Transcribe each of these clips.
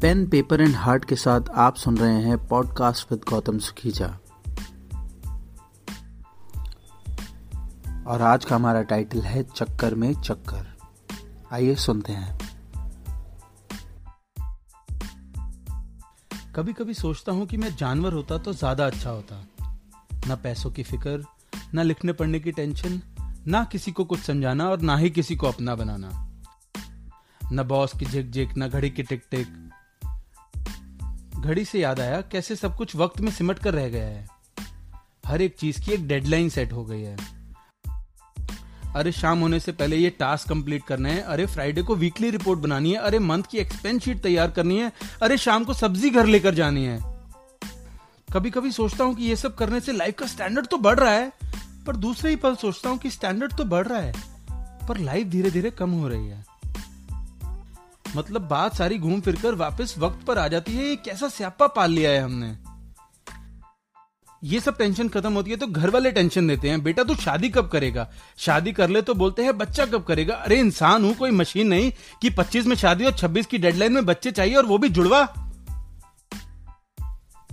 Pen, paper and heart के साथ आप सुन रहे हैं पॉडकास्ट विद गौतम सुखीजा। और आज का हमारा टाइटल है चक्कर में चक्कर। आइए सुनते हैं। कभी कभी सोचता हूँ कि मैं जानवर होता तो ज़्यादा अच्छा होता। ना पैसों की फ़िक्र, ना लिखने पढ़ने की टेंशन, ना किसी को कुछ समझाना और ना ही किसी को अपना बनाना। न बॉस की झिक झिक न घड़ी की टिक टिक घड़ी से याद आया कैसे सब कुछ वक्त में सिमट कर रह गया है। हर एक चीज़ की एक डेडलाइन सेट हो गई है। अरे, शाम होने से पहले ये टास्क कंप्लीट करना है। अरे फ्राइडे को वीकली रिपोर्ट बनानी है। अरे मंथ की एक्सपेंस शीट तैयार करनी है। अरे, शाम को सब्ज़ी घर लेकर जानी है। कभी कभी सोचता हूँ कि ये सब करने से लाइफ का स्टैंडर्ड तो बढ़ रहा है, पर दूसरे ही पल सोचता हूँ कि स्टैंडर्ड तो बढ़ रहा है, पर लाइफ धीरे धीरे कम हो रही है। मतलब बात सारी घूम फिर कर वापस वक्त पर आ जाती है। ये कैसा स्यापा पाल लिया है हमने। ये सब टेंशन खत्म होती है तो घर वाले टेंशन देते हैं। बेटा तू शादी कब करेगा? शादी कर ले तो बोलते हैं, बच्चा कब करेगा? अरे इंसान हूँ, कोई मशीन नहीं कि 25 में शादी और 26 की डेडलाइन में बच्चे चाहिए और वो भी जुड़वा।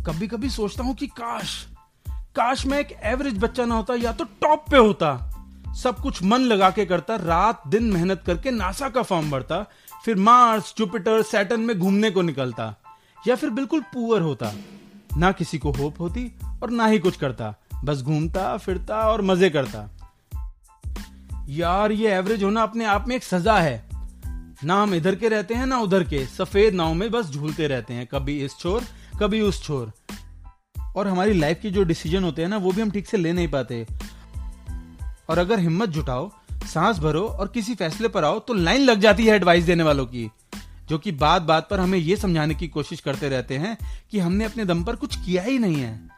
कभी कभी सोचता हूँ कि काश काश मैं एक एवरेज बच्चा ना होता या तो टॉप पे होता। सब कुछ मन लगा के करता, रात दिन मेहनत करके नासा का फॉर्म भरता, फिर मार्स जुपिटर सैटन में घूमने को निकलता, या फिर बिल्कुल पुअर होता। ना किसी को होप होती और ना ही कुछ करता, बस घूमता, फिरता और मज़े करता। यार, ये एवरेज होना अपने आप में एक सजा है। ना हम इधर के रहते हैं, ना उधर के। सफ़ेद नाव में बस झूलते रहते हैं, कभी इस छोर, कभी उस छोर। और हमारी लाइफ के जो डिसीज़न होते हैं ना, वो भी हम ठीक से ले नहीं पाते। और अगर हिम्मत जुटाओ, सांस भरो और किसी फैसले पर आओ तो लाइन लग जाती है एडवाइस देने वालों की, जो कि बात बात पर हमें यह समझाने की कोशिश करते रहते हैं कि हमने अपने दम पर कुछ किया ही नहीं है।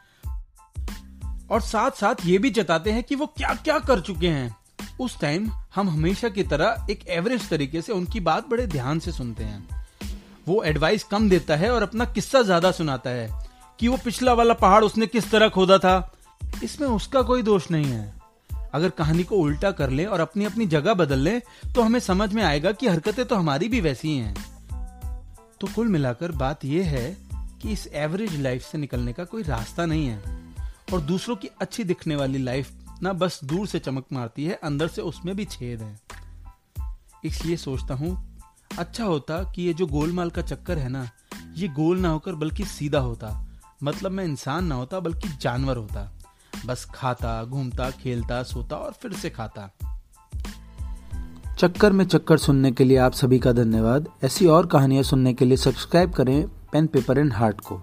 और साथ साथ ये भी जताते हैं कि वो क्या क्या कर चुके हैं। उस टाइम हम हमेशा की तरह एक एवरेज तरीके से उनकी बात बड़े ध्यान से सुनते हैं। वो एडवाइस कम देता है और अपना किस्सा ज़्यादा सुनाता है कि वो पिछला वाला पहाड़ उसने किस तरह खोदा था। इसमें उसका कोई दोष नहीं है। अगर कहानी को उल्टा कर ले और अपनी अपनी जगह बदल ले तो हमें समझ में आएगा कि हरकतें तो हमारी भी वैसी ही। हैं तो कुल मिलाकर बात यह है कि इस एवरेज लाइफ से निकलने का कोई रास्ता नहीं है। और दूसरों की अच्छी दिखने वाली लाइफ ना बस दूर से चमक मारती है, अंदर से उसमें भी छेद है। इसलिए सोचता हूँ अच्छा होता कि ये जो गोलमाल का चक्कर है ना, ये गोल ना होकर बल्कि सीधा होता। मतलब मैं इंसान ना होता, बल्कि जानवर होता। बस खाता, घूमता, खेलता, सोता और फिर से खाता। चक्कर में चक्कर सुनने के लिए आप सभी का धन्यवाद। ऐसी और कहानियाँ सुनने के लिए सब्सक्राइब करें पेन पेपर एंड हार्ट को।